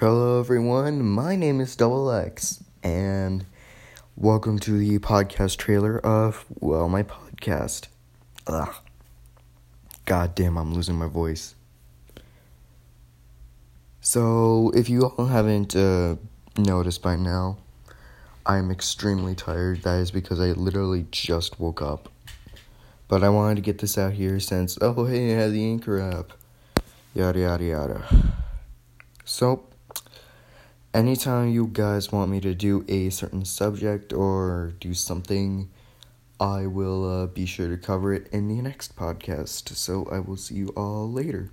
Hello, everyone. My name is Double X, and welcome to the podcast trailer of well, my podcast. Ugh. God damn, I'm losing my voice. So, if you all haven't uh, noticed by now, I'm extremely tired. That is because I literally just woke up. But I wanted to get this out here since, oh, hey, I have the Anchor app. Yada, yada, yada. So, anytime you guys want me to do a certain subject or do something, I will uh, be sure to cover it in the next podcast. So I will see you all later.